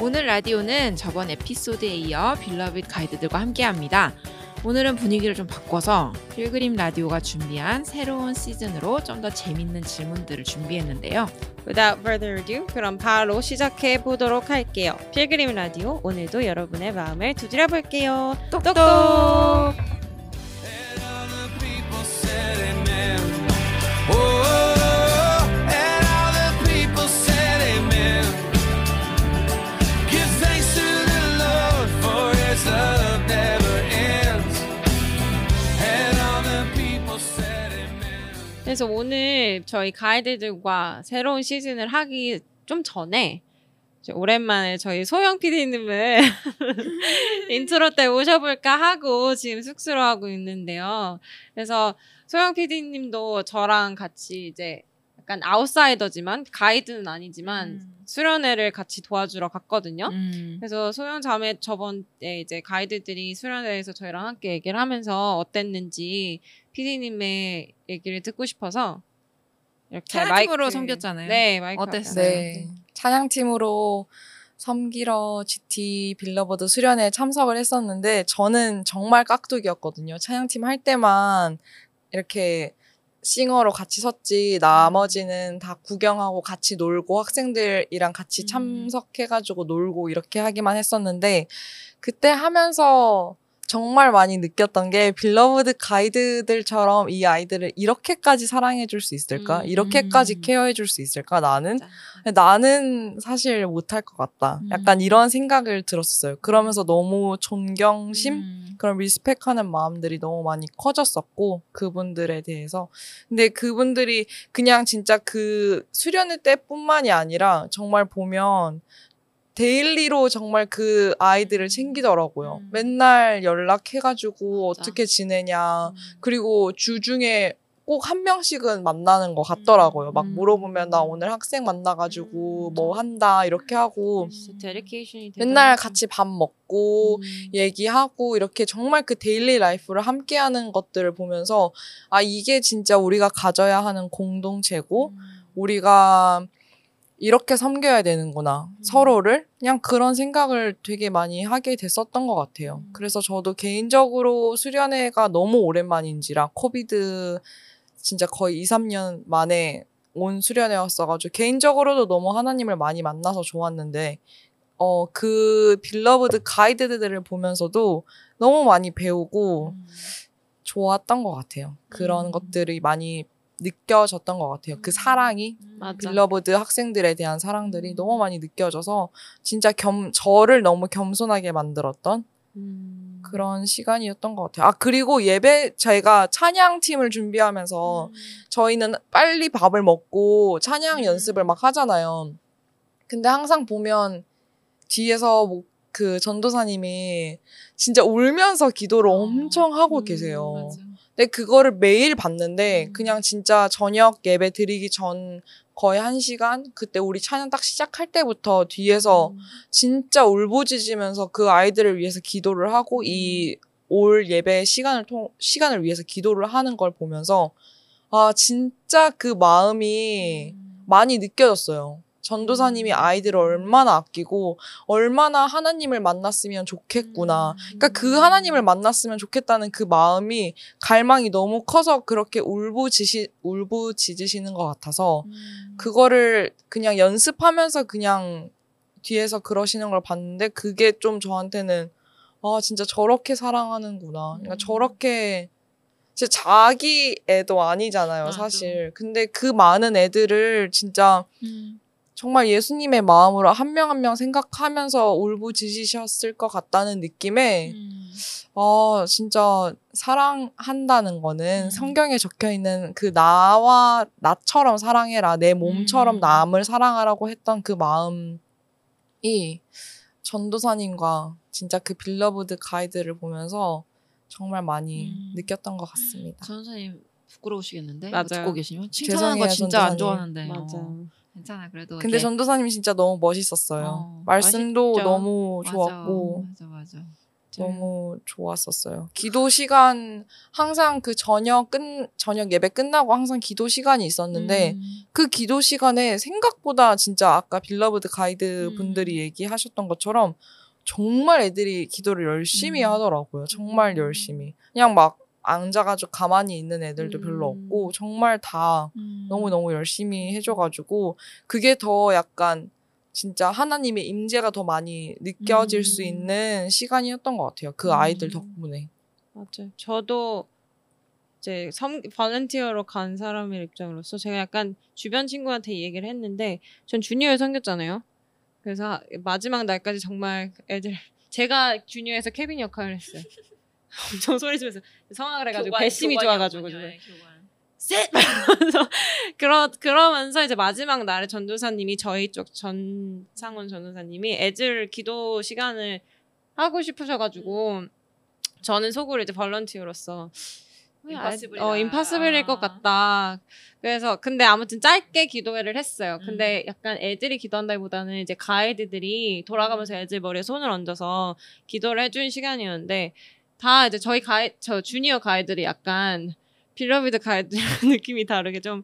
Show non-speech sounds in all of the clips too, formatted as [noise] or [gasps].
오늘 라디오는 저번 에피소드에 이어 빌러빗 가이드들과 함께합니다. 오늘은 분위기를 좀 바꿔서 필그림 라디오가 준비한 새로운 시즌으로 좀 더 재밌는 질문들을 준비했는데요. Without further ado, 그럼 바로 시작해 보도록 할게요. 필그림 라디오 오늘도 여러분의 마음을 두드려 볼게요. 똑똑. And 그래서 오늘 저희 가이드들과 새로운 시즌을 하기 좀 전에 오랜만에 저희 소영 PD님을 [laughs] 인트로 때 모셔볼까 하고 지금 숙소로 하고 있는데요. 그래서 소영 PD님도 저랑 같이 이제 약간 아웃사이더지만 가이드는 아니지만 수련회를 같이 도와주러 갔거든요. 음. 그래서 소영 자매 저번에 이제 가이드들이 수련회에서 저희랑 함께 얘기를 하면서 어땠는지 PD님의 얘기를 듣고 싶어서 이렇게 찬양팀으로 마이크- 섬겼잖아요. 네, 마이크 어땠어요? 네. 찬양팀으로 섬기러 GT 빌러버드 수련회 참석을 했었는데 저는 정말 깍두기였거든요. 찬양팀 할 때만 이렇게 싱어로 같이 섰지 나머지는 다 구경하고 같이 놀고 학생들이랑 같이 음. 참석해가지고 놀고 이렇게 하기만 했었는데 그때 하면서 정말 많이 느꼈던 게 빌러브드 가이드들처럼 이 아이들을 이렇게까지 사랑해 줄 수 있을까? 음. 이렇게까지 음. 케어해 줄 수 있을까? 나는 진짜. 나는 사실 못할 것 같다. 음. 약간 이런 생각을 들었어요. 그러면서 너무 존경심, 음. 그런 리스펙하는 마음들이 너무 많이 커졌었고 그분들에 대해서. 근데 그분들이 그냥 진짜 그 수련회 때뿐만이 아니라 정말 보면 daily로 정말 그 아이들을 챙기더라고요. 음. 맨날 연락해가지고 맞아. 어떻게 지내냐. 음. 그리고 주 중에 꼭 한 명씩은 만나는 것 같더라고요. 막 음. 물어보면 나 오늘 학생 만나가지고 음. 뭐 한다 이렇게 하고 맨날. 같이 밥 먹고 음. 얘기하고 이렇게 정말 그 daily life를 함께하는 것들을 보면서 아 이게 진짜 우리가 가져야 하는 공동체고 음. 우리가 이렇게 섬겨야 되는구나 음. 서로를 그냥 그런 생각을 되게 많이 하게 됐었던 것 같아요. 음. 그래서 저도 개인적으로 수련회가 너무 오랜만인지라 COVID 진짜 거의 2, 3년 만에 온 수련회였어가지고 개인적으로도 너무 하나님을 많이 만나서 좋았는데 어 그 Beloved 가이드들을 보면서도 너무 많이 배우고 음. 좋았던 것 같아요. 그런 음. 것들이 많이 느껴졌던 것 같아요. 그 사랑이 맞아. 빌러브드 학생들에 대한 사랑들이 너무 많이 느껴져서 진짜 겸 저를 너무 겸손하게 만들었던 음. 그런 시간이었던 것 같아요. 아 그리고 예배 저희가 찬양 팀을 준비하면서 저희는 빨리 밥을 먹고 찬양 음. 연습을 막 하잖아요. 근데 항상 보면 뒤에서 뭐 그 전도사님이 진짜 울면서 기도를 엄청 하고 음, 계세요. 맞아. 근데 그거를 매일 봤는데 음. 그냥 진짜 저녁 예배 드리기 전 거의 한 시간 그때 우리 찬양 딱 시작할 때부터 뒤에서 음. 진짜 울부짖으면서 그 아이들을 위해서 기도를 하고 이 올 예배 시간을 통 시간을 위해서 기도를 하는 걸 보면서 아 진짜 그 마음이 음. 많이 느껴졌어요. 전도사님이 음. 아이들을 얼마나 아끼고 얼마나 하나님을 만났으면 좋겠구나. 음. 그러니까 그 하나님을 만났으면 좋겠다는 그 마음이 갈망이 너무 커서 그렇게 울부짖으 울부짖으시는 것 같아서 음. 그거를 그냥 연습하면서 그냥 뒤에서 그러시는 걸 봤는데 그게 좀 저한테는 아 진짜 저렇게 사랑하는구나. 그러니까 음. 저렇게 진짜 자기 애도 아니잖아요, 맞아. 사실. 근데 그 많은 애들을 진짜 음. 정말 예수님의 마음으로 한명 한명 생각하면서 울부짖으셨을 것 같다는 느낌에 음. 아 진짜 사랑한다는 거는 음. 성경에 적혀 있는 그 나와 나처럼 사랑해라 내 몸처럼 음. 남을 사랑하라고 했던 그 마음이 전도사님과 진짜 그 빌러브드 가이드를 보면서 정말 많이 음. 느꼈던 것 같습니다. 전선생님 부끄러우시겠는데 맞아요. 이거 듣고 계시면 칭찬하는 거 진짜 안 전도사님. 좋아하는데 맞아. 어, 괜찮아 그래도 근데 전도사님 진짜 너무 멋있었어요. 어, 말씀도 멋있죠. 너무 맞아. 좋았고 맞아 맞아 너무 좋았었어요. 기도 시간 항상 그 저녁 끝 저녁 예배 끝나고 항상 기도 시간이 있었는데 음. 그 기도 시간에 생각보다 진짜 아까 빌러브드 가이드 음. 분들이 얘기하셨던 것처럼 정말 애들이 기도를 열심히 음. 하더라고요. 정말 열심히. 그냥 막 앉아가지고 가만히 있는 애들도 별로 음. 없고 정말 다 음. 너무 너무 열심히 해줘가지고 그게 더 약간 진짜 하나님의 임재가 더 많이 느껴질 수 음. 있는 시간이었던 것 같아요. 그 음. 아이들 덕분에. 맞아요. 저도 이제 섬 발렌티어로 간 사람의 입장으로서 제가 약간 주변 친구한테 이 얘기를 했는데 전 주니어에 섬겼잖아요. 그래서 마지막 날까지 정말 애들 제가 주니어에서 케빈 역할을 했어요. [laughs] 엄청 소리 지면서 성악을 해가지고 배심이 좋아가지고 셋! 그래서 [laughs] 그러, 그러면서 이제 마지막 날에 전도사님이 저희 쪽 전상훈 전도사님이 애들 기도 시간을 하고 싶으셔가지고 저는 속으로 이제 벌런티어로서 임파서블이다. 어 임파서블일 아. 것 같다. 그래서 근데 아무튼 짧게 기도회를 했어요. 근데 약간 애들이 기도한다기보다는 이제 가이드들이 돌아가면서 애들 머리에 손을 얹어서 기도를 해준 시간이었는데 다 이제 저희 가이 저 주니어 가이들이 약간 빌러비드 가이드 [laughs] 느낌이 다르게 좀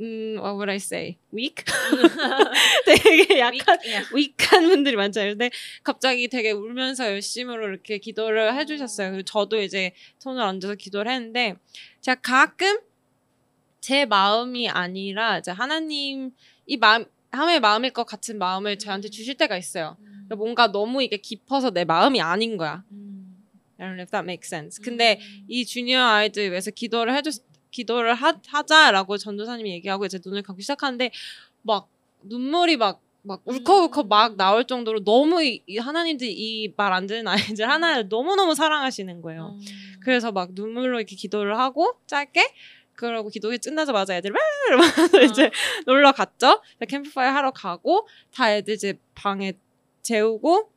음, what would I say? weak? [laughs] 되게 약간 위크한 분들이 많잖아요. 근데 갑자기 되게 울면서 열심으로 이렇게 기도를 해주셨어요. 그리고 저도 이제 손을 얹어서 기도를 했는데 제가 가끔 제 마음이 아니라 이제 하나님 이 마음 함의 마음일 것 같은 마음을 저한테 주실 때가 있어요. 그러니까 뭔가 너무 이게 깊어서 내 마음이 아닌 거야. I don't know if that makes sense. 근데 이 주니어 아이들 위해서 기도를 해줬 기도를 하, 하자라고 전도사님이 얘기하고 이제 눈을 감기 시작하는데 막 눈물이 막막 울컥울컥 막 나올 정도로 너무 이, 이 하나님들이 이 말 안 듣는 아이들 하나를 너무너무 사랑하시는 거예요. 그래서 막 눈물로 이렇게 기도를 하고 짧게 그러고 기도회 끝나자마자 애들 이러면서 [laughs] 이제 놀러 갔죠. 캠프파이어 하러 가고 다 애들 이제 방에 재우고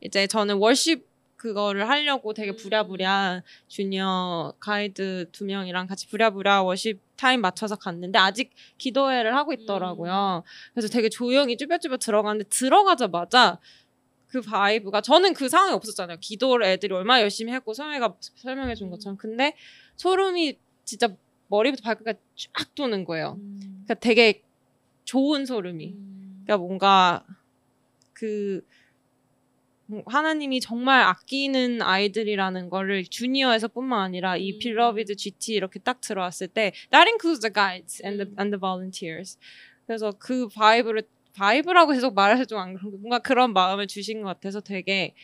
이제 저는 worship 그거를 하려고 되게 부랴부랴 주니어 가이드 두 명이랑 같이 부랴부랴 worship time 맞춰서 갔는데 아직 기도회를 하고 있더라고요. 그래서 되게 조용히 쭈뼛쭈뼛 들어갔는데 들어가자마자 그 vibe가 저는 그 상황이 없었잖아요. 기도를 애들이 얼마나 열심히 했고 소영이가 설명해 준 것처럼 근데 소름이 진짜 머리부터 발끝까지 쫙 도는 거예요. 그러니까 되게 좋은 소름이. 그러니까 뭔가 그뭐 하나님이 정말 아끼는 아이들이라는 거를 주니어에서뿐만 아니라 이 beloved GT 이렇게 딱 들어왔을 때 that includes the guides and the and the volunteers. 그래서 그 vibe를 vibe라고 계속 말해서 좀 안 그런 게 뭔가 그런 마음을 주신 것 같아서 되게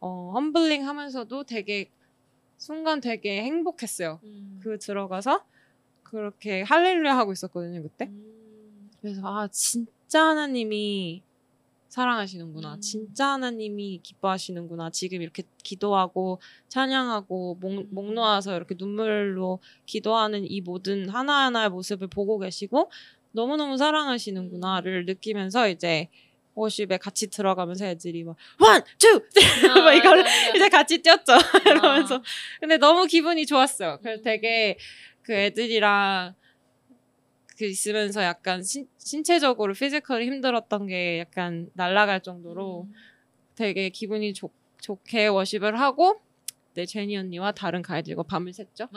어 humbling 하면서도 되게 순간 되게 행복했어요. 그 들어가서 그렇게 할렐루야 하고 있었거든요 그때. 그래서 아 진짜 하나님이 사랑하시는구나. 음. 진짜 하나님이 기뻐하시는구나. 지금 이렇게 기도하고 찬양하고 목, 목 놓아서 이렇게 눈물로 기도하는 이 모든 하나하나의 모습을 보고 계시고 너무너무 사랑하시는구나를 느끼면서 이제 worship에 같이 들어가면서 애들이 막 one, two, three 막 이거를 이제 같이 뛰었죠. [laughs] 이러면서 근데 너무 기분이 좋았어요. 그래서 되게 그 애들이랑 그 있으면서 약간 신, 신체적으로 피지컬이 힘들었던 게 약간 날아갈 정도로 되게 기분이 좋, 좋게 워십을 하고 네 제니 언니와 다른 가이들과 밤을 샜죠.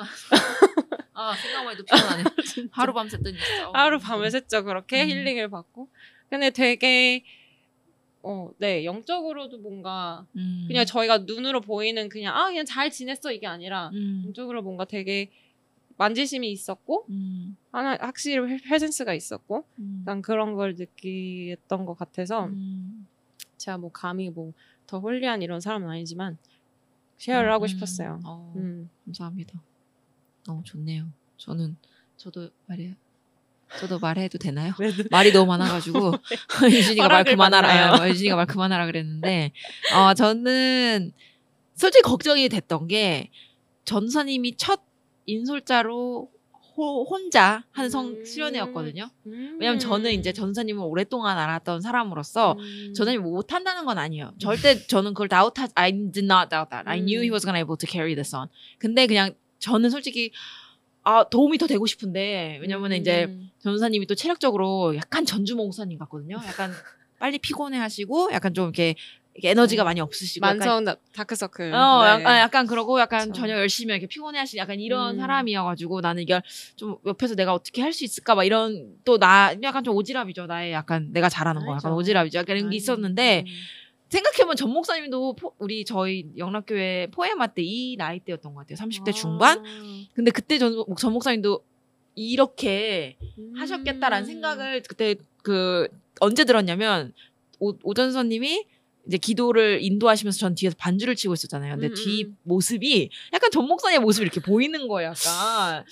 아 생각만 해도 피곤하네. [laughs] 하루 밤 샜더니 진짜. 어. 하루 밤을 샜죠. 그렇게 음. 힐링을 받고. 근데 되게 어, 네 영적으로도 뭔가 음. 그냥 저희가 눈으로 보이는 그냥 아 그냥 잘 지냈어 이게 아니라 음. 영적으로 뭔가 되게 만지심이 있었고 음. 하나 확실히 프레젠스가 있었고 음. 난 그런 걸 느끼었던 것 같아서 음. 제가 뭐 감히 뭐 더 홀리한 이런 사람은 아니지만 쉐어를 하고 음. 싶었어요. 어, 음. 감사합니다. 너무 좋네요. 저는 저도 말해 저도 말해도 되나요? 말이 너무 많아가지고 [laughs] [laughs] 유진이가 말 허락을 그만하라 받나요? 어, 유진이가 말 그만하라 그랬는데 어 저는 솔직히 걱정이 됐던 게 전사님이 첫 인솔자로 호- 혼자 하는 성 음. 수련회였거든요. 음. 왜냐면 저는 이제 전사님을 오랫동안 알았던 사람으로서 음. 전사님이 못한다는 건 아니에요. 절대 저는 그걸 다웃하 I did not doubt that. I knew he 음. was gonna able to carry this on. 근데 그냥 저는 솔직히 아 도움이 더 되고 싶은데 왜냐면 은 이제 음. 전사님이 또 체력적으로 약간 전주 목사님 같거든요. 약간 빨리 피곤해 하시고 약간 좀 이렇게 에너지가 많이 없으시고 약간 만성 다- 다크서클. 어, 네. 약간, 약간 그러고 약간 그쵸. 저녁 열심히 이렇게 피곤해 하시는 약간 이런 음. 사람이어가지고 나는 이걸 좀 옆에서 내가 어떻게 할 수 있을까 막 이런 또 나 약간 좀 오지랖이죠 나의 약간 내가 잘하는 거 약간. 오지랖이죠 약간 이런 게 있었는데 음. 생각해보면 전 목사님도 포- 우리 저희 영락교회 포에마 때 이 나이 때였던 것 같아요 30대 아. 중반 근데 그때 전, 전 목사님도 이렇게 음. 하셨겠다라는 생각을 그때 그 언제 들었냐면 오, 오전선님이 이제 기도를 인도하시면서 전 뒤에서 반주를 치고 있었잖아요. 근데 음, 뒤 음. 모습이 약간 전 목사님의 모습이 이렇게 보이는 거예요. 약간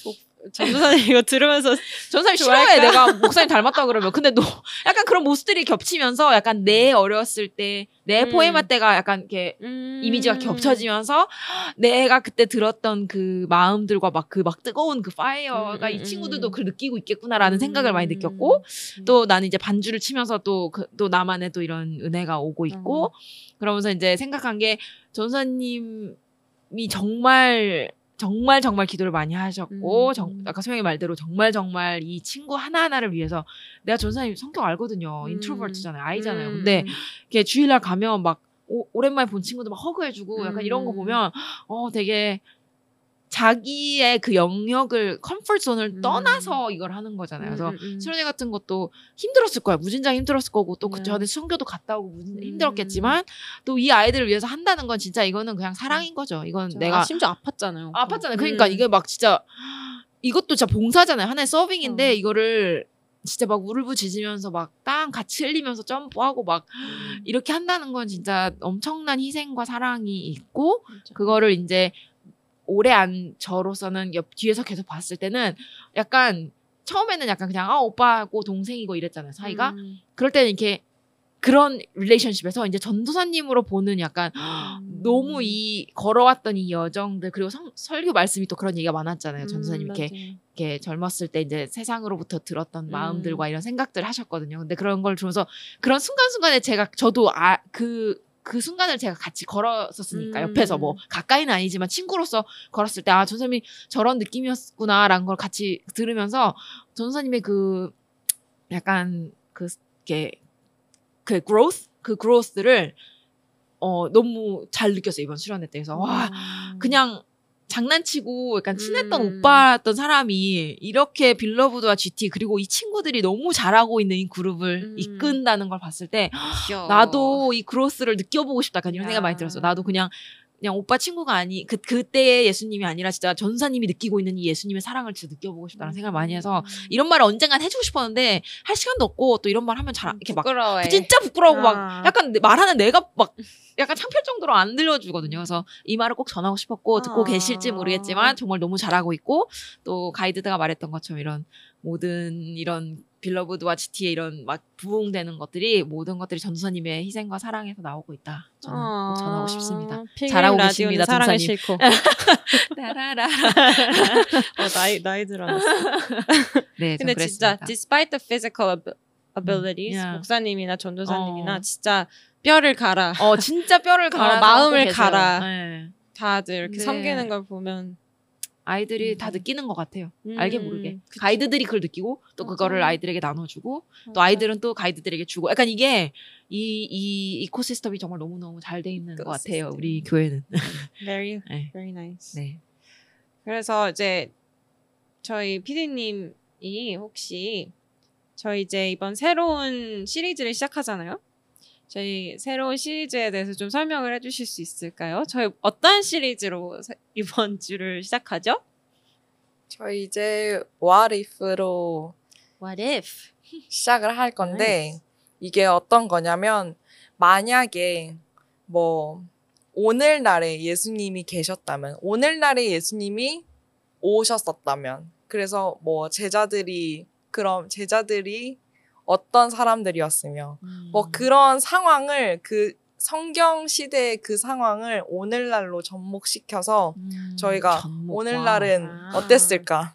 전도사님 이거 들으면서 전사님 싫어해. 내가 목사님 닮았다 그러면. 근데 너 약간 그런 모습들이 겹치면서 약간 내 어렸을 때 내 음. 포에마 때가 약간 이렇게 이미지가 겹쳐지면서 내가 그때 들었던 그 마음들과 막 그막 뜨거운 그 fire가 음, 이 음, 친구들도 음. 그걸 느끼고 있겠구나라는 생각을 많이 느꼈고 또 나는 이제 반주를 치면서 또, 그, 또 나만의 또 이런 은혜가 오고 있고 그러면서 이제 생각한 게 전사님이 정말 정말 정말 기도를 많이 하셨고 음. 정, 아까 소영이 말대로 정말 정말 이 친구 하나하나를 위해서 내가 전사님 성격 알거든요 음. introvert잖아요 I잖아요 음. 근데 이렇게 주일날 가면 막 오, 오랜만에 본 친구들 막 hug해주고 약간 이런 거 음. 보면 어 되게 자기의 그 영역을 comfort zone을 음. 떠나서 이걸 하는 거잖아요. 그래서 음, 음, 음. 수련회 같은 것도 힘들었을 거야. 무진장 힘들었을 거고 또그 네. 전에 선교도 갔다 오고. 힘들었겠지만 또 이 아이들을 위해서 한다는 건 진짜 이거는 그냥 사랑인 거죠. 이건 진짜. 내가 아, 심지어 아팠잖아요. 아팠잖아요. 그러니까 음. 이게 막 진짜 이것도 진짜 봉사잖아요. 하나의 서빙인데 어. 이거를 진짜 막 울부짖으면서 막 땅 같이 흘리면서 점프하고 막 음. 이렇게 한다는 건 진짜 엄청난 희생과 사랑이 있고 진짜. 그거를 이제 오래 안 저로서는 옆 뒤에서 계속 봤을 때는 약간 처음에는 약간 그냥 아 오빠고 동생이고 이랬잖아요 사이가 음. 그럴 때는 이렇게 그런 릴레이션십에서 이제 전도사님으로 보는 약간 음. 너무 이 걸어왔던 이 여정들 그리고 성- 설교 말씀이 또 그런 얘기가 많았잖아요 전도사님 이렇게 음, 맞아요. 이렇게 젊었을 때 이제 세상으로부터 들었던 음. 마음들과 이런 생각들 을 하셨거든요. 근데 그런 걸 주면서 그런 순간순간에 제가 저도 아그 그 순간을 제가 같이 걸었었으니까 음. 옆에서 뭐 가까이는 아니지만 친구로서 걸었을 때 아 전사님이 저런 느낌이었구나라는 걸 같이 들으면서 전사님의 그 약간 그 이렇게 그 growth 그 growth를 어 너무 잘 느꼈어요 이번 수련회 때에서 와 음. 그냥 장난치고 약간 친했던 음. 오빠였던 사람이 이렇게 빌러브드와 GT 그리고 이 친구들이 너무 잘하고 있는 이 그룹을 음. 이끈다는 걸 봤을 때 귀여워. 나도 이 그로스를 느껴보고 싶다 약간 이런 야. 생각 많이 들었어. 나도 그냥 그냥 오빠 친구가 아니 그 그때의 예수님이 아니라 진짜 전사님이 느끼고 있는 이 예수님의 사랑을 진짜 느껴보고 싶다는 생각을 많이 해서 이런 말을 언젠간 해주고 싶었는데 할 시간도 없고 또 이런 말 하면 잘 안- 이렇게 막 부끄러워해. 진짜 부끄러워고 막 아. 약간 내- 말하는 내가 막 약간 창피할 정도로 안 들려주거든요. 그래서 이 말을 꼭 전하고 싶었고 듣고 아. 계실지 모르겠지만 정말 너무 잘하고 있고 또 가이드가 말했던 것처럼 이런 모든 이런 빌러브드와 GT의 이런 막 부흥되는 것들이 모든 것들이 전도사님의 희생과 사랑에서 나오고 있다. 저는 꼭 전하고 싶습니다. 잘하고 계십니다, 전사님. 싫고. 따라라. 어, 나이 나이 들어놨어. [laughs] 네, 근데 전 진짜 despite the physical ab- abilities 음, yeah. 목사님이나 전도사님이나 어. 진짜 뼈를 갈아 어 진짜 뼈를 갈아 마음을 갈아. 네. 다들 이렇게 네. 섬기는 걸 보면 아이들이 다 음. 느끼는 것 같아요. 음, 알게 모르게 그치. 가이드들이 그걸 느끼고 또 맞아. 그거를 아이들에게 나눠주고 또 맞아. 아이들은 또 가이드들에게 주고 약간 이게 이, 이 이 코시스템이 정말 너무 너무 잘 돼 있는 것 같아요. 우리 교회는. very [laughs] 네. very nice. 네. 그래서 이제 저희 PD님이 혹시 저희 이제 이번 새로운 시리즈를 시작하잖아요. 저희 새로운 시리즈에 대해서 좀 설명을 해주실 수 있을까요? 저희 어떤 시리즈로 세- 이번 [laughs] 주를 시작하죠? 저희 이제 What If로 What if? 시작을 할 건데 이게 어떤 거냐면 만약에 뭐 오늘날에 예수님이 계셨다면 오늘날에 예수님이 오셨었다면 그래서 뭐 제자들이 그럼 제자들이 어떤 사람들이었으며 음. 뭐 그런 상황을 그 성경 시대의 그 상황을 오늘날로 접목시켜서 음, 저희가 전목. 오늘날은 와. 어땠을까?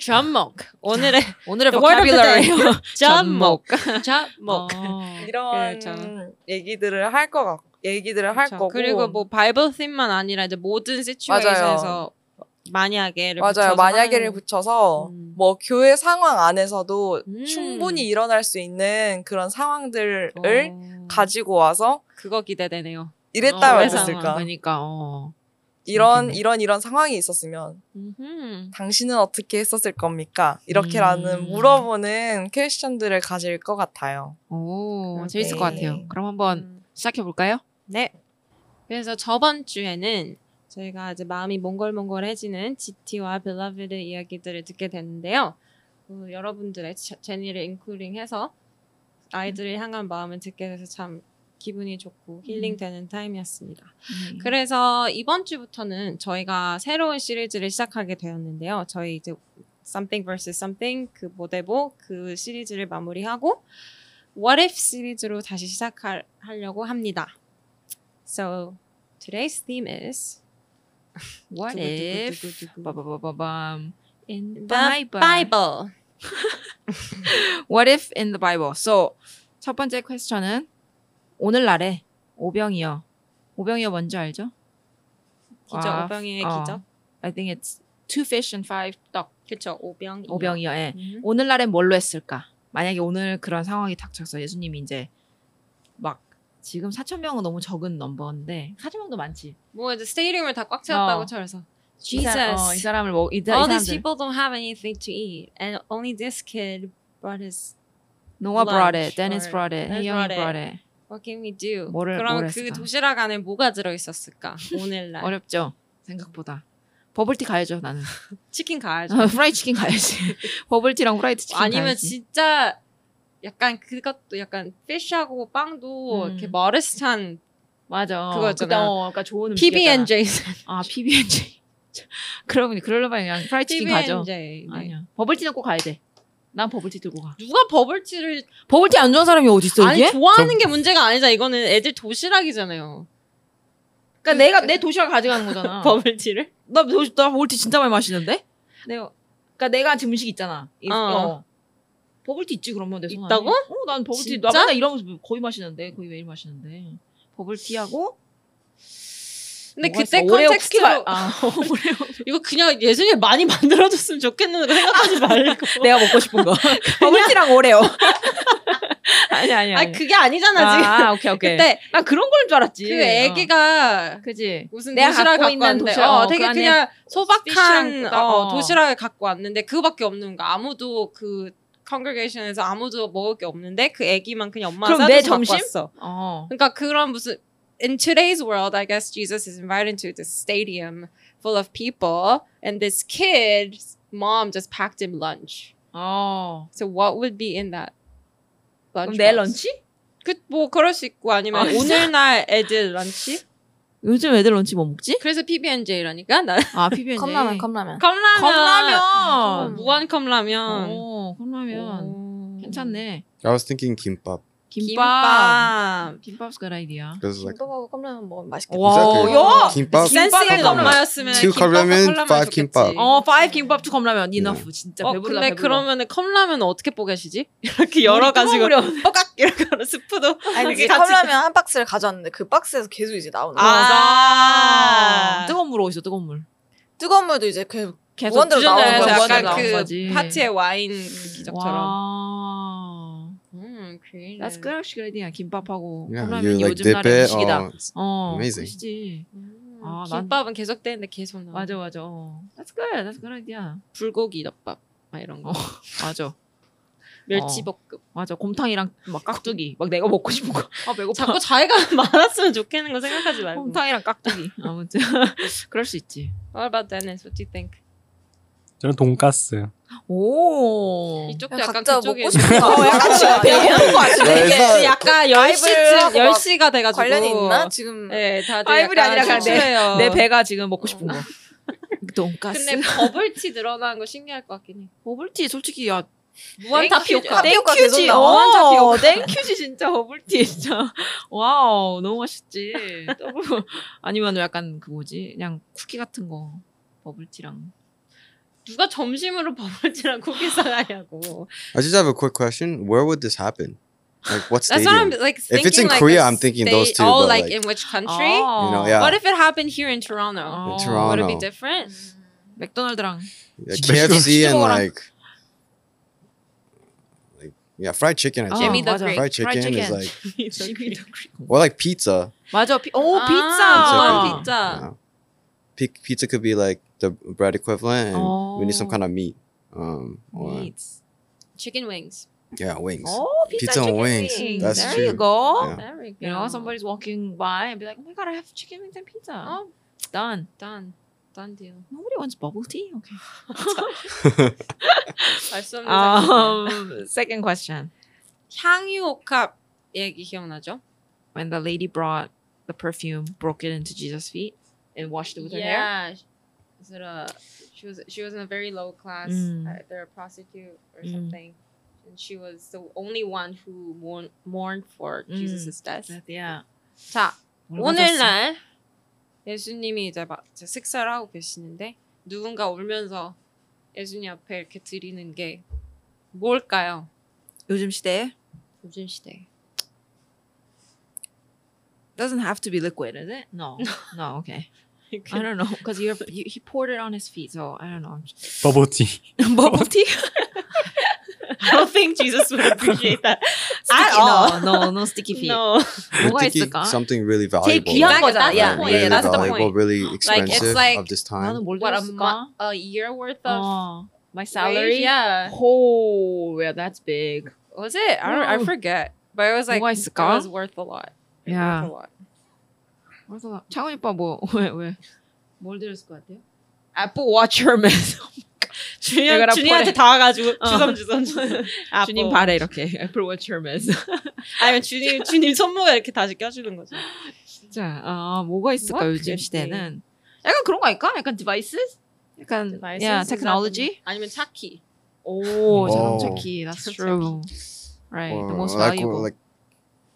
접목. 오늘의 [laughs] 오늘의 vocabulary [laughs] [laughs] 접목. 접목. 어. 이런 그렇죠. 얘기들을 할거 같, 얘기들을 할 그렇죠. 거고 그리고 뭐 바이블 팀만 아니라 이제 모든 시츄에이션에서 만약에를 맞아요. 만약에를 하는- 붙여서 음. 뭐 교회 상황 안에서도 음. 충분히 일어날 수 있는 그런 상황들을 어, 가지고 와서 그거 기대되네요. 이랬다면 어, 어땠을까? 그러니까 어. 이런. 이런 이런 상황이 있었으면 음흠. 당신은 어떻게 했었을 겁니까? 이렇게라는 음. 물어보는 퀘스천들을 가질 것 같아요. 오, 오케이. 재밌을 것 같아요. 그럼 한번 음. 시작해 볼까요? 네. 그래서 저번 주에는 저희가 이제 마음이 몽골몽골해지는 GT와 빌라비드의 이야기들을 듣게 됐는데요. 어, 여러분들의 제- 제니를 인클링해서 아이들을 향한 마음을 듣게 돼서 참 기분이 좋고 힐링되는 타임이었습니다. 네. 그래서 이번 주부터는 저희가 새로운 시리즈를 시작하게 되었는데요. 저희 이제 Something vs Something 그 모데보 그 시리즈를 마무리하고 What If 시리즈로 다시 시작하려고 합니다. So today's theme is What if in the Bible. Bible. What if in the Bible? So 첫 번째 퀘스천은 오늘날에 오병이어. 오병이어 뭔지 알죠? 기적 와, 오병이의 어. 기적. I think it's two fish and five duck. 그렇죠. 오병. 오병이어에 음. 오늘날엔 뭘로 했을까? 만약에 오늘 그런 상황이 닥쳐서 예수님이 이제 막 지금 4천 명은 너무 적은 넘버인데 4천 명도 많지. 뭐 이제 스테디움을 다 꽉 채웠다고 어. 이, 사, Jesus. 어, 이 사람을 뭐 이, 이 All these 사람들 people don't have anything to eat, and only this kid brought his. Noah brought it, Dennis brought it, Dennis brought it. brought it. What can we do? 뭐를- 그럼 뭘 그? 도시락 안에 뭐가 들어 있었을까? 오늘날 어렵죠 생각보다. 버블티 가야죠 나는. 치킨 가야죠. 프라이 치킨 가야지. 버블티랑 프라이드 치킨 아니면 가야지. 진짜 약간 그것도 약간 피쉬하고 빵도 음. 이렇게 머리스찬 맞아. 그거 그때 있잖아. 어, 그러니까 좋은 음식. PB&J 아 PB&J. 그러면 그러려면 그냥 프라이 치킨 가죠. PB&J. 네. 아니야. 버블티는 꼭 가야 돼. 난 버블티 들고 가. 누가 버블티를 버블티 안 좋아하는 사람이 어디 있어 아니 이게? 좋아하는 게 문제가 아니잖아. 이거는 애들 도시락이잖아요. 그러니까 내가 내 도시락 가져가는 거잖아. [laughs] 버블티를? 나, 도, 나 버블티 진짜 많이 마시는데? 내가 그러니까 내가 지금 음식 있잖아. 이- 어. 어. 버블티 있지 그러면 내 손안에. 있다고? 어, 난 버블티 진짜? 나 맨날 이러면서 거의 마시는데 거의 매일 마시는데. 버블티하고? 근데 뭐가 그때 있어? 오레오 컨텍스트로 아 [laughs] 오레오. 이거 그냥 예전에 많이 만들어줬으면 좋겠는 거 생각하지 말고. [laughs] 내가 먹고 싶은 거. [laughs] 버블티랑 오레오. 아니 아니 아니. 그게 아니잖아 지금. 아 오케이 오케이. 그때 나 그런 걸줄 알았지. 그 애기가 어. 그지. 무슨 내가 도시락 갖고 갖고 있는 왔는데. 도시락, 어, 어, 되게 그 안에 그냥 소박한 어, 어. 도시락을 갖고 왔는데 그거밖에 없는 거. 아무도 그 컨그레이션에서 아무도 먹을 게 없는데 그 애기만 그냥 엄마가 그럼 내 싸줘서 갖고 점심? 왔어. 어 그러니까 그런 무슨 in today's world, I guess Jesus is invited to this stadium full of people, and this kid's mom just packed him lunch. 어. So what would be in that lunch? 그럼 내 런치? 그뭐 그럴 수 있고 아니면 아, 진짜? 오늘날 애들 런치? 요즘 애들 런치 뭐 먹지? 그래서 PB&J라니까 나 아 PB&J 컵라면 컵라면 컵라면. 컵라면. 어, 무한 컵라면. 어 컵라면 오. 괜찮네 I was thinking 김밥 김밥 김밥. 김밥's good idea because like 김밥하고 컵라면 먹으면 맛있겠다 와, Exactly. 야! 김밥 센스 있는 컵라면. 엄마였으면 Two 컵라면, five. 김밥. 어, five 김밥 two 컵라면 enough. 진짜 어, 배부르다 근데. 그러면은 컵라면 어떻게 뽀개시지? [laughs] 이렇게 열어 가지고 뜨거우면. 뽀깍 이렇게 하는 스프도 아니 같이- 컵라면 한 박스를 가져왔는데 그 박스에서 계속 이제 나오는 거야 아. 뜨거운 물 어디서 뜨거운 물. 뜨거운 물도 이제 그 계속 무한대로 나오는 거야, 약간 그. 파티의 와인 그 기적처럼. 그래. That's good actually idea. 김밥하고 yeah, 컵라면 you like 요즘 dip 날의 it. 음식이다. Oh, it's 어, amazing. 맛있지. 음, 아, 난- 김밥은 계속 되는데 계속 나와. 맞아 맞아. 어. That's good. That's good idea. 불고기 덮밥 막 이런 거. 어. [laughs] 맞아. [laughs] 멸치볶음. 맞아. 곰탕이랑 막 깍두기. 막 내가 먹고 싶은 거. 아 배고파. 자꾸 자기가 [laughs] 많았으면 좋겠는 거 생각하지 말고. 곰탕이랑 깍두기. 아무튼 그럴 수 있지. What about Dennis? What do you think? 저는 돈가스. 오. 이쪽도 약간 각자 그쪽에 먹고 싶은 거 어, 약간 지금 배고픈 거 같은데. 이게 약간 가입을 10시쯤 하고 막 10시가 돼 가지고 관련이 있나 지금 네, 다들 파이블이 약간 아니라 그냥 내- 추출해요. 내 배가 지금 먹고 싶은 거. [laughs] 돈가스. 근데 버블티 늘어나는 거 신기할 것 같긴 해. 버블티 솔직히 야 무한 타피오카. 타피오카 thank you지. 계속 나와. 어, 타피오카. 땡큐지 진짜 버블티 진짜. 와우 너무 맛있지. 더블 아니면 약간 그 뭐지 그냥 쿠키 같은 거 버블티랑. 누가 점심으로 버블티랑 쿠키 사가냐고. I just have a quick question. Where would this happen? Like what That's what I'm stadium? like If thinking. it's in like Korea, a I'm thinking state- those two, Oh, but, like, like- in which country? 아. You know, yeah. What if it happened here in Toronto? 어. In Toronto. Would it be different? 맥도날드랑 Like Chicken. KFC and Chicken. like, like yeah, fried chicken. I 어, think. Jimmy the 맞아. Great. fried chicken Fried is chicken. like, Jimmy the Great. or like pizza. 맞아. 피, 오 아, 피자. 피자. Yeah. Pi- pizza could be like the bread equivalent, and we need some Oh. kind of meat. Um, or, Meats. Chicken wings. yeah, wings. Oh, pizza, Pizza and chicken wings. wings. That's there true. you go. Yeah. There we go. You know, somebody's walking by and be like, "Oh my god, I have chicken wings and pizza." Oh, done. done. Done deal. Nobody wants bubble tea. Okay. [laughs] 알수 없는 상황이야. Um, [laughs] second question. 향유옥합 얘기 기억나죠? When the lady brought the perfume, broke it into Jesus' feet, and washed it with her hair. yeah. Is it a? She was she was in a very low class. Mm. Uh, they're a prostitute or Mm. something, and she was the only one who mourn, mourned for Mm. Jesus' death. Yeah. 자 뭘 오늘날 예수님이 이제 막 이제 식사를 하고 계시는데 누군가 울면서 예수님 앞에 이렇게 드리는 게 뭘까요? 요즘 시대에 요즘 시대. doesn't have to be liquid, is it? No. [laughs] no. Okay. I don't know because [laughs] you, he poured it on his feet, so I don't know. [laughs] Bubble tea. [laughs] Bubble tea. I don't think Jesus would appreciate that at all. No, no, no sticky feet. No. sticky, something really valuable. Take like, that's yeah. Really yeah, that's valuable, the point. Really expensive like, it's like, of this time. What a, month, a year worth of oh, my salary? Yeah. Oh, yeah, that's big. Was it? I don't. I forget. But it was like it was worth a lot. Yeah. a lot. 그래서 창훈 오빠 뭐 왜 왜? 뭘 들었을 것 같아요? Apple Watch Hermes. 주님 주님한테 어. 주섬 주섬 주섬. 주님 발에 이렇게 Apple Watch Hermes. 아니면 주님 주님 손목에 이렇게 다시 껴주는 거죠. 진짜 아 뭐가 있을까 What 요즘 시대는? 약간 그런 거 아닐까? 약간 devices? 약간 Devices, yeah, the- 아니면 차키. 오, Oh. 자동차 키. That's true. Right, the most like, valuable. like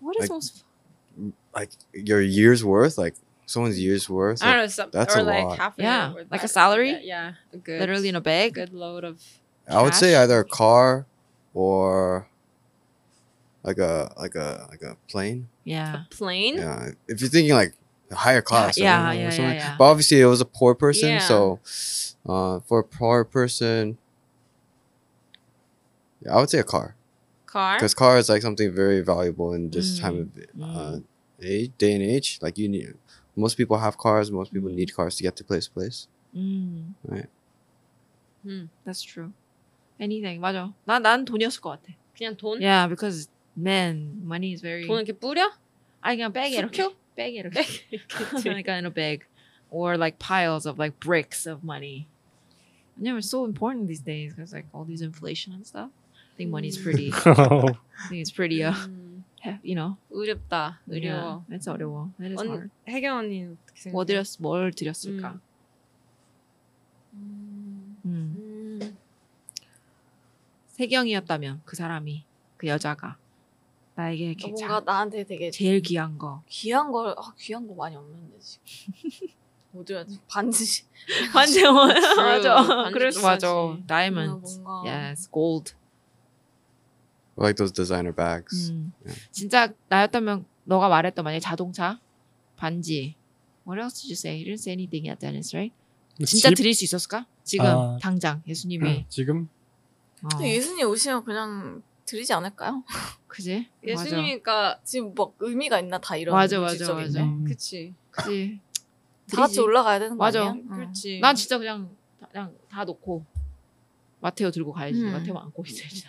what is like- most? Like your year's worth, like someone's year's worth. I don't Like, know. Some, that's or a like lot. half. a Yeah, year worth like a of- salary? Yeah, a good. Literally in a bag. good load of. I would say either a car or like a like a like a plane. Yeah. plane. Yeah, if you're thinking like a higher class. or, yeah, you know, yeah, yeah, yeah. But obviously, it was a poor person, Yeah. so uh, for a poor person, yeah, I would say a car Car. because car is like something very valuable in this Mm, time of uh, mm age, day and age. Like you need, most people have cars. Most people Mm. need cars to get to place to place. 음. Right. 음. That's true. Anything. 맞아. 나난 돈이었을 것 같아. 그냥 돈. Yeah, because man, money is very. 돈 이렇게 뿌려? 아니 그냥 백에 이렇게. 수표? 백에 [laughs] 이렇게. 그러니까 in a bag, or like piles of like bricks of money. 왜냐면 it's so important these days because like all these inflation and stuff. I think money's pretty. [laughs] I think it's pretty. Uh, 음, he- you know. 어렵다. Yeah, 어려워. it's 어려워. It is 언- hard. 혜경 언니는 어떻게 생각해? 뭐 드렸 뭘 드렸을까? 음. 음. 음. 세경이었다면 그 사람이 그 여자가 나에게 이렇게 뭔가 자- 나한테 되게 제일 귀한 거 귀한 걸 아, 귀한 거 많이 없는데 지금 [laughs] 뭐 드려야지 반지 반지 [laughs] 맞아 반지 그래서. 맞아 다이몬드 뭔가 yes gold like those designer bags. 음. Yeah. 진짜 나였다면 너가 말했던 만약 자동차 반지 What else did you say? You didn't say anything yet, Dennis, right? 진짜 집? 드릴 수 있었을까? 지금 아. 당장 예수님이 지금 어. 예수님 오시면 그냥 드리지 않을까요? 그지? 예수님이니까 지금 막 의미가 있나 다 이런 맞아, 맞아. 맞아. 음, 그치. 그지? 다 같이. 올라가야 되는 거 맞아. 아니야? 응. 그렇지. 난 진짜 그냥 그냥 다 놓고 마테오 들고 가야지. 음. 마테오 안고 있어야지.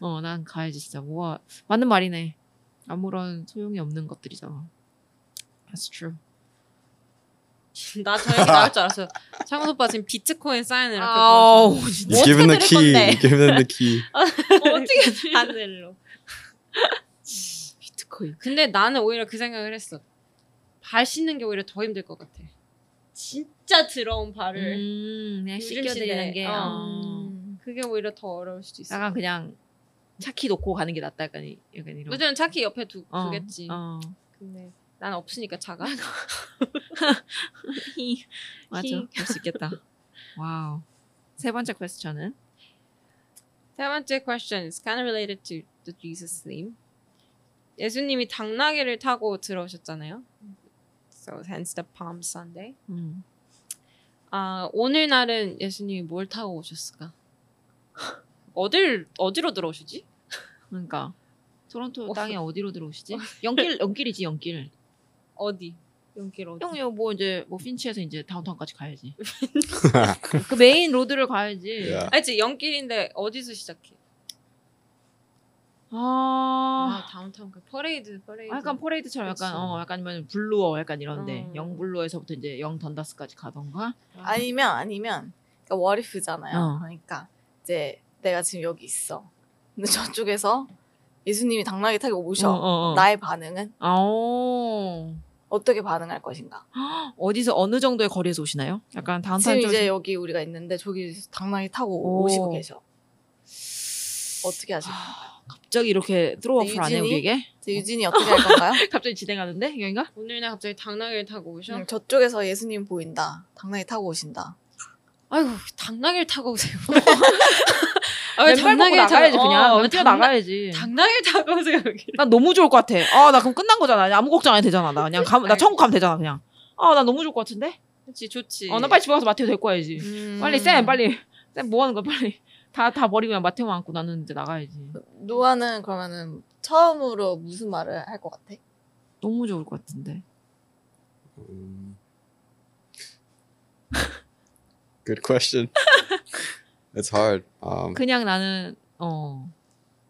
어, 난 가야지 진짜. 뭐가 맞는 말이네. 아무런 소용이 없는 것들이잖아. That's true. 나저 얘기 나올 줄 알았어요. [laughs] 창훈 오빠 지금 비트코인 사인을 이렇게 아우. 뭐 You give them the 어떻게 key. 될 You give them the key. [laughs] 어떻게 [laughs] 하늘로. 비트코인. 근데 나는 오히려 그 생각을 했어. 발 씻는 게 오히려 더 힘들 것 같아. 진짜 더러운 발을. 음, 그냥 씻겨드리는 게. 어. 그게 오히려 더 어려울 수도 있어. 약간 그냥 차키 놓고 가는 게 낫다. 약간, 이- 약간 이런. 요즘은 차키 옆에 두, 어, 두겠지. 어. 근데 난 없으니까 차가. [laughs] 맞아. 그럴 수 있겠다. Wow. 세 번째 question은 세 번째 question is kind of related to the Jesus theme. 예수님이 당나귀를 타고 들어오셨잖아요. So hence the Palm Sunday. 음. 아 오늘 날은 예수님이 뭘 타고 오셨을까? 어딜 어디로 들어오시지? 그러니까 토론토 어. 땅에 어디로 들어오시지? Yonge길 Yonge길이지 Yonge길. 어디? Yonge길 어디? 형이 뭐 이제 뭐 Finch에서 이제 다운타운까지 가야지. [laughs] 그 main road를 가야지. 알지 Yonge길인데 어디서 시작해? 아, 아 다운타운 그 퍼레이드 퍼레이드. 약간 퍼레이드처럼 약간 그치. 어 약간 아니면 Bloor 약간 이런데 음. Yonge Bloor에서부터 이제 Yonge Dundas까지 가던가. 아니면 아니면 그러니까 what if잖아요. 어. 그러니까 이제 내가 지금 여기 있어. 근데 저쪽에서 예수님이 당나귀 타고 오셔. 어, 어, 어. 나의 반응은 아, 어떻게 반응할 것인가? 어디서 어느 정도의 거리에서 오시나요? 약간 다운타운 지금 쪽에서 이제 여기 우리가 있는데 저기 당나귀 타고 오. 오시고 계셔. 어떻게 하실 건가요? 갑자기 이렇게 트로워플 안해 유진이? 우리에게? 이제 유진이 어떻게 할 건가요? [laughs] 갑자기 진행하는데 여긴가? 오늘 날 갑자기 당나귀를 타고 오셔? 음, 저쪽에서 예수님 보인다. 당나귀 타고 오신다. 아이고 당나귀를 타고 오세요. [laughs] 아, 먹고 나가야지 그냥. 어, 뛰어 나가야지. 당나귀를 타고 오세요 여기. 난 너무 좋을 것 같아. 아, 나 그럼 끝난 거잖아. 아무 걱정 안 해도 되잖아. 나 그냥 가면, 나 아이. 천국 가면 되잖아, 그냥. 아, 나 너무 좋을 것 같은데? 그렇지 좋지. 어, 나 빨리 집에 가서 마테오 데리고 와야지. 음. 빨리, 쌤, 빨리. 쌤, 뭐 하는 거야, 빨리. 다, 다 버리고 그냥 마테오만 안고 나는 이제 나가야지. 노아는 그러면은 처음으로 무슨 말을 할 것 같아? 너무 좋을 것 같은데. Um, good question. it's hard. Um, 그냥 나는, 어.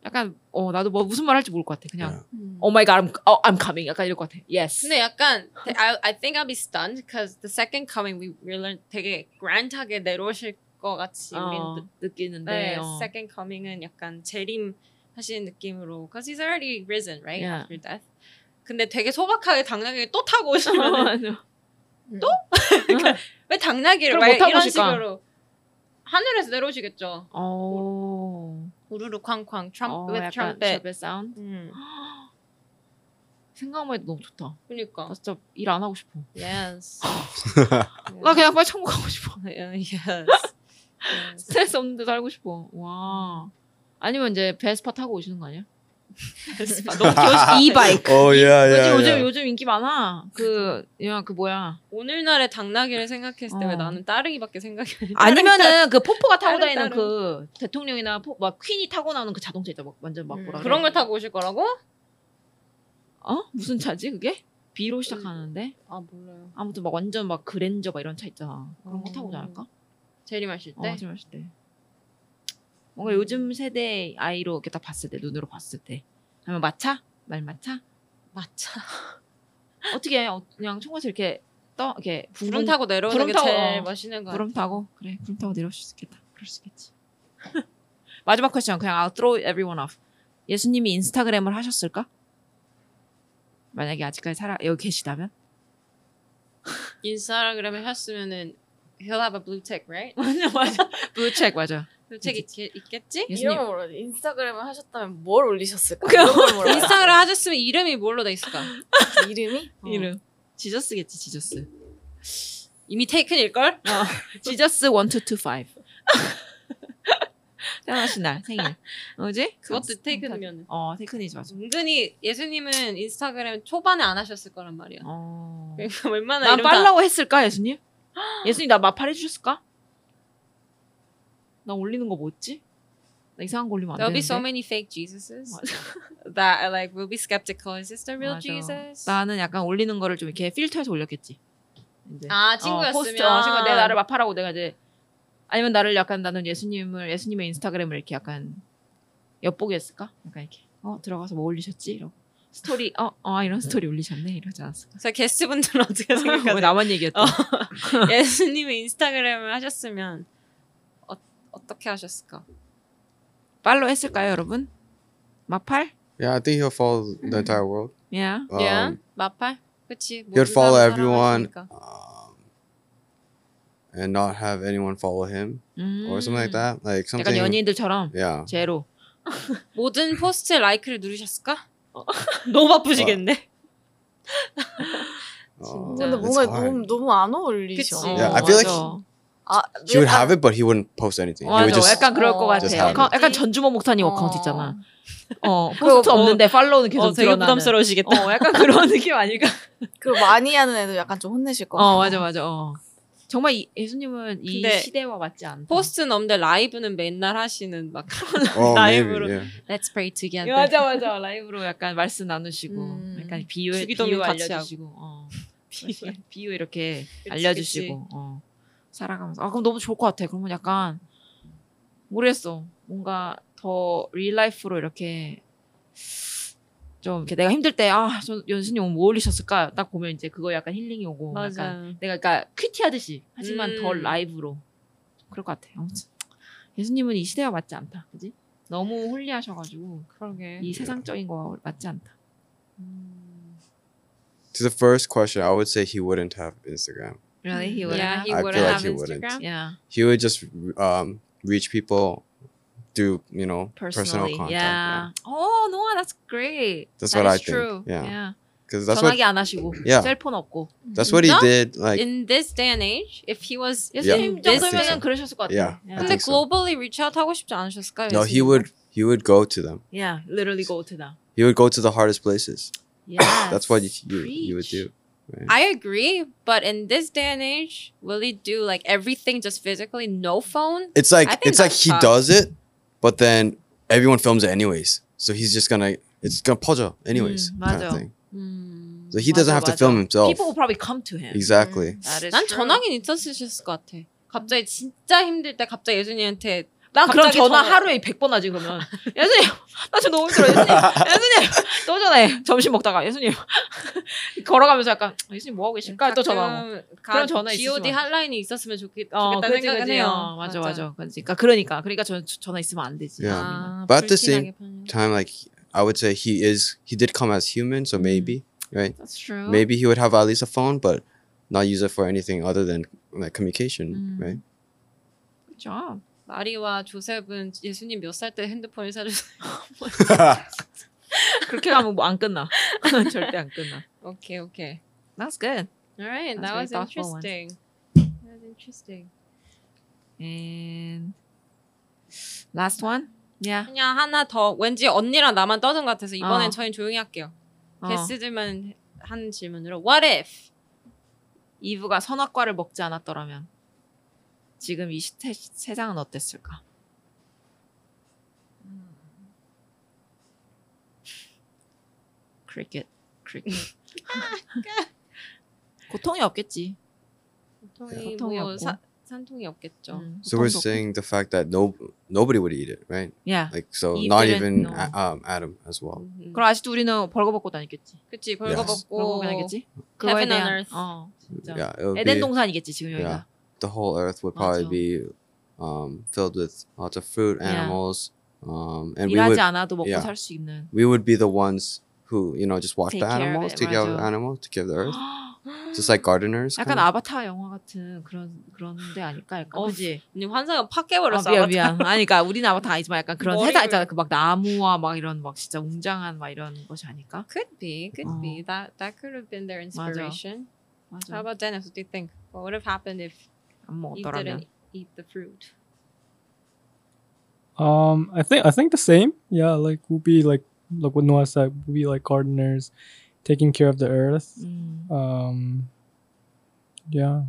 약간, 어, 나도 뭐 무슨 말 할지 모를 것 같아. 그냥, yeah. 음. oh my god, I'm, oh, I'm coming. 약간 이럴 것 같아. Yes. 근데 약간 I, I think I'll be stunned because the second coming we really 되게 grand하게 내려오실 것 같이 어, 느끼는데. 네, 어. second coming은 약간 재림 하시는 느낌으로 because he's already risen right Yeah. after death. 근데 되게 소박하게 당나귀를 또 타고 오시면 또? [laughs] 왜 당나귀를 왜 이런 오실까? 식으로 하늘에서 내려오시겠죠. 어. 우르르 쾅쾅 트럼 어. 트럼펫 사운드. 음, [gasps] 생각만 해도 너무 좋다. 그러니까. 나 진짜 일 안 하고 싶어. Yes. [laughs] 나 그냥 빨리 천국 가고 싶어. [laughs] yes. yes. 스트레스 없는 데 살고 싶어. 와. 아니면 이제 베스파 타고 오시는 거 아니야? 너무 귀여워. [laughs] 이바이크. Yeah, 요즘 yeah, 요즘. 요즘 인기 많아. 그 그냥 그 뭐야? 오늘날의 당나귀를 생각했을 때 왜 어. 나는 따릉이밖에 생각이 안 나? 아니면은 그 포포가 타고 다른 다니는 다른. 그 대통령이나 포, 막 퀸이 타고 나오는 그 자동차 있다. 막 완전 막 음, 뭐라 그런 그래? 걸 타고 오실 거라고? 어? 무슨 차지 그게? B로 시작하는데 아 몰라요. 아무튼 막 완전 막 그랜저 막 이런 차 있잖아. 그런 거 어. 타고 오지 않을까? 재림하실 어, 때. 좀 하실 때. 뭔가 요즘 세대 아이로 이렇게 딱 봤을 때 눈으로 봤을 때. 아니면 마차? 말 마차? 맞아. 어떻게 해? 어, 그냥 총괄서 이렇게 떠 이렇게 구름 타고 내려오는 구름 게 타고, 제일 어. 멋있는 거 구름 타고 그래 구름 타고 내려올 수 있겠다. 그럴 수 있겠지. [laughs] 마지막 퀘스천 그냥 I'll throw everyone off. 예수님이 인스타그램을 하셨을까? 만약에 아직까지 살아 여기 계시다면? 인스타그램에 하셨으면은 he'll have a blue tick, right? [laughs] 맞아 맞아. [laughs] Blue tick 맞아. Blue tick 있, 있겠지? 예수님 이런. 인스타그램을 하셨다면 뭘 올리셨을까? 인스타그램 하셨으면 이름이 뭘로 돼 있을까? [laughs] 이름이? 어. 이름 Jesus겠지 Jesus. 이미 taken일 걸? [laughs] Jesus 1, 2, 2, 5. 태어나신 날 생일. 뭐지? 그것도 taken이면 어 taken이지 맞아. 은근히 예수님은 인스타그램 초반에 안 하셨을 거란 말이야. 어. 그러니까 얼마나 난 이름 다- 빨라고 했을까 예수님? 예수님 나 맞팔 해주셨을까? 나 올리는 거 뭐였지? 나 이상한 거 올리면 안 There'll 되는데. be so many fake Jesuses [laughs] that are like will be skeptical. Is this the real 맞아. Jesus? 나는 약간 올리는 거를 좀 이렇게 필터해서 올렸겠지. 이제. 아 어, 친구였으면 post, 어, 친구 내 나를 맞팔하고 내가 이제 아니면 나를 약간 나는 예수님을 예수님의 인스타그램을 이렇게 약간 엿보게 했을까? 약간 이렇게 어 들어가서 뭐 올리셨지? 이러고 스토리 어어 이런 스토리 올리셨네 이러지 않았을까? 그래서 게스트분들은 어떻게 왜 생각하세요? [laughs] 나만 얘기했다. 어. [laughs] 예수님의 인스타그램을 하셨으면 어, 어떻게 하셨을까? 팔로 했을까요, 여러분? 마팔? Yeah, I think he'll follow the entire world. 야. Um, yeah, 마팔, 그치? He'll follow everyone um, and not have anyone follow him 음. or something like that. Like something. 약간 연예인들처럼 Yeah. 제로. 모든 포스트에 라이크를 누르셨을까? 너무 바쁘시겠네. Uh, 근데 뭔가. 너무 너무 안 어울리셔. 그치. Yeah, I feel like 맞 아. 아, He would 아, have it, but he wouldn't post anything. He 맞아. would just 약간 그럴 것 어, 같아. have 약간 전주모 목사님 account 있잖아. 어, 그리고 post 뭐- 없는데 follow는 계속 어, 되게 늘어나는. 부담스러우시겠다. 어, 약간 그런 [laughs] 느낌 아닐까? 그리고 많이 하는 애도 약간 좀 혼내실 거 어, 맞아, 맞아. 어. 정말 이, 예수님은 이 근데 시대와 맞지 않다. post는 없는데 라이브는 맨날 하시는 막 [laughs] Oh, maybe. 라이브로 Yeah. Let's pray together. 맞아 맞아 라이브로 약간 말씀 나누시고 음. 약간 비유 주기도문 비유 같이 알려주시고 어. 비유 비유 이렇게 그치, 알려주시고 어. 살아가면서 아 그럼 너무 좋을 것 같아. 그러면 약간 모르겠어 뭔가 더 릴라이프로 이렇게 좀 이렇게 내가 힘들 때아저 연수님 오늘 뭐 올리셨을까 딱 보면 이제 그거 약간 힐링이 오고 약간 맞아. 내가 그러니까 큐티하듯이 하지만 음. 덜 라이브로 그럴 것 같아. 아무튼 예수님은 이 시대와 맞지 않다. 그지? 너무 홀리하셔가지고 그러게. 이 세상적인 거와 맞지 않다. To the first question, I would say he wouldn't have Instagram. Really? He would Yeah, he I wouldn't feel like have he wouldn't. Instagram. yeah. He would just um, reach people through, you know, Personally. personal contact. yeah. Oh, no, that's great. That's That what I is think. true. Yeah. yeah. Because that's what 전화기 안 하시고 Yeah. 셀폰 없고. that's what he 진짜? did. Like In this day and age, if he was 예수님 this 정도면은 big. 그러셨을 것 같아. Yeah. Yeah. 근데 think so. globally reach out 하고 싶지 않으셨을까요? no, he 예수님은? would he would go to them. yeah, literally go to them. He would go to the hardest places. Yes. That's what you you, you would Preach. do. Right? I agree, but in this day and age, will he do like everything just physically, no phone? It's like I think it's like that's he tough. does it, but then everyone films it anyways. So he's just gonna it's gonna 퍼져 anyways. Mm, kind of 맞아. thing. 음. So he doesn't 맞아, have to 맞아. film himself. People will probably come to him. Exactly. That is 난 true. 전화긴 있었으셨을 것 같아. 갑자기 진짜 힘들 때 갑자기 예수님한테 난 그럼 전화 전화- 하루에 100번 하지 그러면 예수님 나 지금 너무 힘들어 예수님 예수님 또 전화해 점심 먹다가 예수님 걸어가면서 약간 예수님 뭐 하고 계실까 또 전화하고 그런 전화 G.O.D 있으시면. 핫라인이 있었으면 좋겠, 어 좋겠다 그지 생각은 해요. 어, 맞아 맞아 그러니까 그러니까 그러니까 전 전화 있으면 안 되지 Yeah. 아, But at the same. Time like I would say he is he did come as human, so maybe right. That's true Maybe he would have at least a phone, but not use it for anything other than like communication, Mm. right? Good job 마리와 조셉은 예수님 몇 살 때 핸드폰을 사줬어요? [laughs] [laughs] 그렇게 가면 뭐 안 끝나 [laughs] 절대 안 끝나 오케이 오케이. That's good Alright, that was interesting. That was interesting. and last one yeah 그냥 하나 더 왠지 언니랑 나만 떠든 것 같아서 이번엔 어. 저희 조용히 할게요. 어. 게스트들만 하는 질문으로 What if? 이브가 선악과를 먹지 않았더라면 지금 이 시태, 세상은 어땠을까? 크리켓, 크리켓. 고통이 없겠지. 고통이 고통이 뭐 없고. 사, 산통이 없겠죠. 음, So we're 고통도 없고. saying the fact that no nobody would eat it, right? Yeah. Like so, Eve not didn't even know. A- um, Adam as well. 음, 그럼 아직도 우리는 벌거벗고 다니겠지. 그치. 벌거벗고 벌거벗고 다니겠지. Heaven on earth. 어, 진짜. Yeah, it would 에덴 be 동산이겠지 지금 여기가. yeah. the whole earth would probably 맞아. be um, filled with lots of fruit, Yeah. animals, um, and we 일하지 would 않아도 먹고 yeah. 살 수 있는. we would be the ones who you know just watch Take the care of animals, it, take care of the 맞아. animals, take care of the earth, [gasps] just like gardeners. 약간 kind of. 아바타 영화 같은 그런 그런 데 아닐까? 약간 어, 그지? 언니 환상을 팍 아, 깨버렸어. 미안 아바타. 미안. 아니 그러니까 우리는 아바타 아니지만 약간 그런 머리를- 세상 있잖아. 그 막 나무와 막 이런 막 진짜 웅장한 막 이런 것이 아닐까? Could be, could 어. be. That that could have been their inspiration. How 맞아. about Dennis? What do you think? What would have happened if 안 Eve 먹었더라면. didn't eat the fruit? Um, I think I think the same. Yeah, like we'll be like like what Noah said. We'll be like gardeners, taking care of the earth. 음, Um, yeah,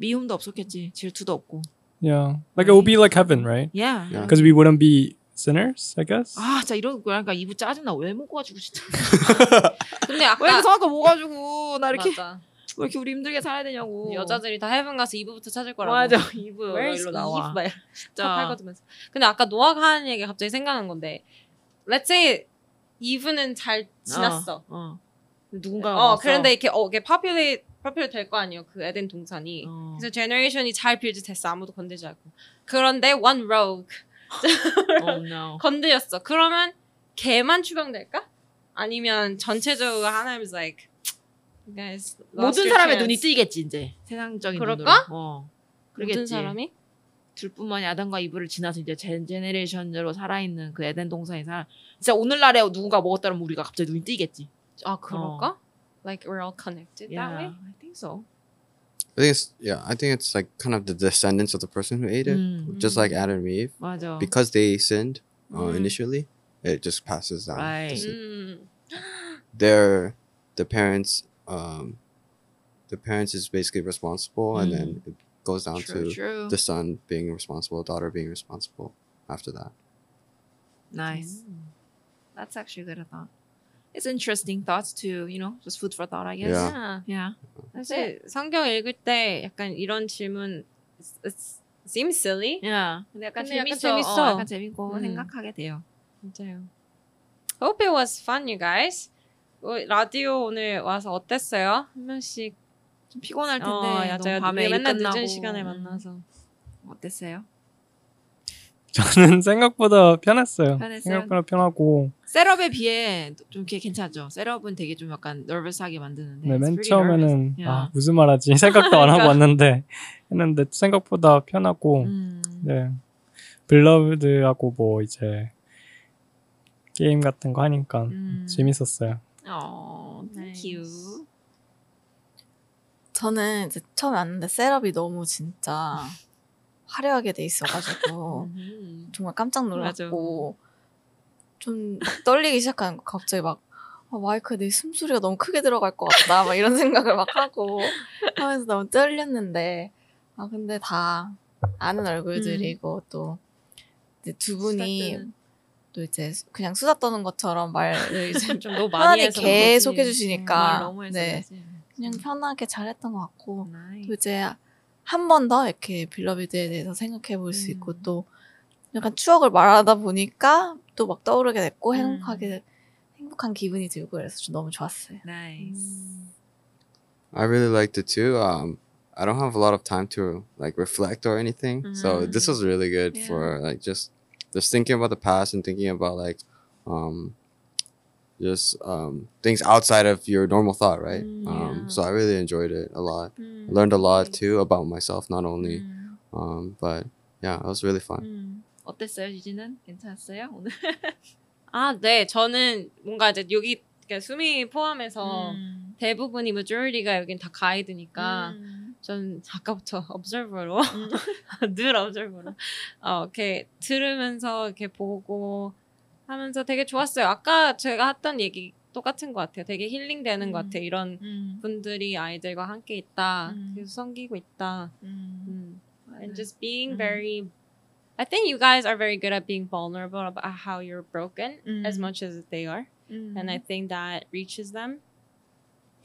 미움도 없었겠지. 질투도 없고. yeah. Like it will be like heaven, right? Yeah. Yeah. Because we wouldn't be sinners, I guess. 아, 진짜 이런 거 그러니까 이부 짜증나. 왜 먹어가지고 진짜. [laughs] [laughs] 근데 왜 아까 이렇게 성악가 먹어가지고 나 이렇게 맞아. 왜 이렇게 우리 힘들게 살아야 되냐고. 여자들이 다 heaven 가서 이브부터 찾을 거라고. 맞아. 이브 Where's 일로 나와. Eve? 막 [laughs] 진짜. 팔 걷으면서. 근데 아까 노아가 하는 얘기 갑자기 생각난 건데, let's say 이브는 잘 지났어. 어. 어. 누군가가 어. 그런데 이렇게 어, 이게 popula- populate 될거 아니에요. 그 에덴 동산이. 어. 그래서 generation이 잘 build 됐어. 아무도 건들지 않고. 그런데 one rogue [laughs] Oh no. [laughs] 건드렸어. 그러면 걔만 추방될까? 아니면 전체적으로 하나님's like 모든 사람의 chance. 눈이 뜨이겠지 이제 세상적인 그럴까? 눈으로. 어. 모든 그러겠지. 사람이? 둘뿐만이 아담과 이브를 지나서 이제 제 제네레이션으로 살아있는 그 에덴 동산에 살 진짜 오늘날에 누군가 먹었다 면 우리가 갑자기 눈이 뜨이겠지. 아 그럴까? Like we're all connected that way? Yeah, I think so. I think it's yeah. I think it's like kind of the descendants of the person who ate it, 음, just like Adam and Eve, 맞아. because they sinned uh, Mm. initially. It just passes down. Right. 음. Their the parents, um, the parents is basically responsible, and then Mm. it goes down True, to true. the son being responsible, daughter being responsible after that. Nice. That's actually good thought. It's interesting thoughts to you know just food for thought I guess. Yeah. Yeah. 사실 성경 읽을 때 약간 이런 질문 it's- it's- seems silly. Yeah. 근데 약간 근데 약간 재밌어. 재밌어. 어, 약간 재밌고 음. 생각하게 돼요. 진짜요. Hope it was fun, you guys. 어, 라디오 오늘 와서 어땠어요? 한 명씩. 좀 피곤할 텐데 어, 맞아요. 밤에 일 맨날 끝나고 늦은 시간에 만나서. 어땠어요? 저는 [laughs] 생각보다 편했어요. 편했어요? 생각보다 편하고 setup에 비해 좀 이렇게 괜찮죠. setup은 되게 좀 약간 nervous하게 만드는데. 네, 맨 처음에는. Yeah. 아, 무슨 말하지 [laughs] 생각도 안 하고 [laughs] 왔는데 했는데 생각보다 편하고 음. 네 Beloved하고 뭐 이제 게임 같은 거 하니까 음. 재밌었어요. 어, thank you. 저는 이제 처음에 왔는데 setup이 너무 진짜 화려하게 돼 있어가지고 음. [laughs] 정말 깜짝. 놀랐고 좀 떨리기 시작하는 거 갑자기 막 아, 마이크에 내 숨소리가 너무 크게 들어갈 것 같다 막 이런 생각을 막 하고 하면서 너무 떨렸는데 아 근데 다 아는 얼굴들이고 또 이제 두 분이. 또 이제 그냥 수다 떠는 것처럼 말을 이제 [laughs] 좀 너무 많이 편하게 해서 계속. 해주시니까 말 너무 해서 네. 그냥 편하게 잘했던 것 같고 Nice. 또 이제 한 번 더 이렇게 빌러비드에 대해서 생각해 볼 수 있고 음. 또 약간 추억을 말하다 보니까 또 막 떠오르게 됐고 음. 행복하게 행복한 기분이 들고 그래서 좀 너무 좋았어요. Nice. I really liked it too. Um, I don't have a lot of time to like reflect or anything, so this was really good Yeah. for like just just thinking about the past and thinking about like um just um things outside of your normal thought, right? Mm, Um, yeah. so I really enjoyed it a lot. 음. Learned a lot too about myself, not only 음. um, but yeah, it was really fun. 음. 어땠어요, 유진은? 괜찮았어요 오늘? [laughs] 아, 네. 저는 뭔가 이제 여기 그러니까 수미 포함해서 음. 대부분이 majority가 여긴 다 가이드니까 음. 전 아까부터 observer로 늘 observer로 어, 이렇게 들으면서 이렇게 보고 하면서 되게 좋았어요. 아까 제가 했던 얘기 똑같은 것 같아요. 되게 힐링되는 것 음. 같아요. 이런 음. 분들이 아이들과 함께 있다. 음. 계속 섬기고 있다. 음. 음. And just being 음. very I think you guys are very good at being vulnerable about how you're broken as 음. much as they are. 음. And I think that reaches them.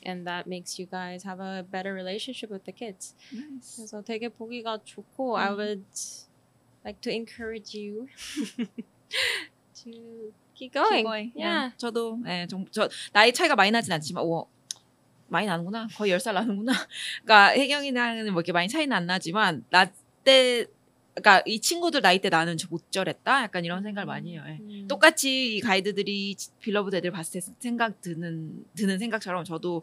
And that makes you guys have a better relationship with the kids. Nice. 그래서 되게 보기가 좋고 I 음. would like to encourage you to keep Keep going. going. Yeah. 네, 저도 예, 좀, 저 나이 차이가 많이 나진 않지만 오 많이 나는구나. 거의 10살 나는구나. 그러니까 혜경이랑은 뭐 이렇게 많이 차이는 안 나지만 나 때 그러니까 이 친구들 나이 때 나는 저못 저랬다. 약간 이런 생각을 많이 해요. 예. 음. 똑같이 이 가이드들이 Beloved 애들 봤을 때 생각 드는 드는 생각처럼 저도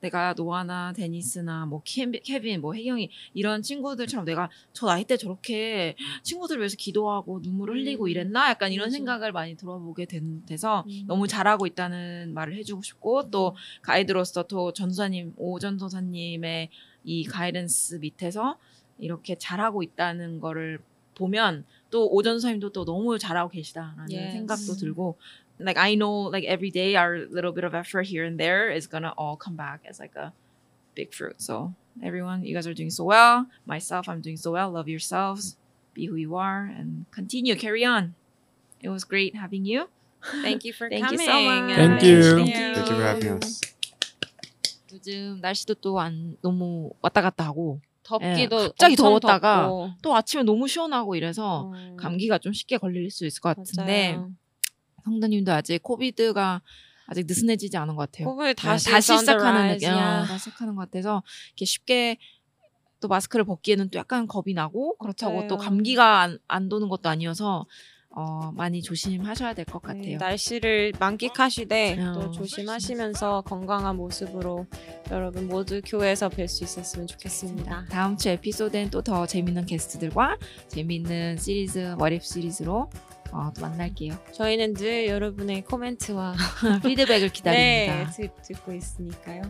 내가 노아나 데니스나 뭐 케빈, 뭐 혜경이 이런 친구들처럼 내가 저 나이 때 저렇게 친구들 위해서 기도하고 눈물을 흘리고 음. 이랬나 약간 이런 맞아. 생각을 많이 들어보게 된, 돼서 음. 너무 잘하고 있다는 말을 해주고 싶고 또 가이드로서 또 전도사님 오 전도사님의 이 가이던스 밑에서 이렇게 잘하고 있다는 거를 보면 또 오전도사님도 또 너무 잘하고 계시다라는 Yes. 생각도 들고 like I know like every day our little bit of effort here and there is gonna all come back as like a big fruit. So everyone, you guys are doing so well. Myself, I'm doing so well. Love yourselves. Be who you are and continue. Carry on. It was great having you. Thank you for Thank you coming. so much. Thank you. Thank you for having us. 요즘 날씨도 또 안 너무 왔다 갔다 하고 덥기도 예, 갑자기 더웠다가 덥고. 또 아침에 너무 시원하고 이래서 음, 감기가 좀 쉽게 걸릴 수 있을 것 같은데 맞아요. 성도님도 아직 코비드가 아직 느슨해지지 않은 것 같아요. 코비드 네, 다시, 다시 on the 시작하는 느낌. 다시 시작하는 것 같아서 이렇게 쉽게 또 마스크를 벗기에는 또 약간 겁이 나고 그렇다고 또 맞아요. 감기가 안, 안 도는 것도 아니어서 어, 많이 조심하셔야 될것 네, 같아요. 날씨를 만끽하시되 어. 또 조심하시면서 건강한 모습으로 여러분 모두 교회에서 뵐 수 있었으면 좋겠습니다. 다음 주 에피소드엔 또 더 재밌는 게스트들과 재밌는 시리즈 워립 시리즈로 어, 또 만날게요. 저희는 늘 여러분의 코멘트와 [laughs] 피드백을 [laughs] 기다립니다. 네, 듣, 듣고 있으니까요.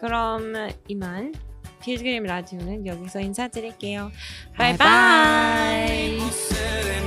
그럼 이만 필그림 라디오는 여기서 인사드릴게요. 바이바이. 바이바이.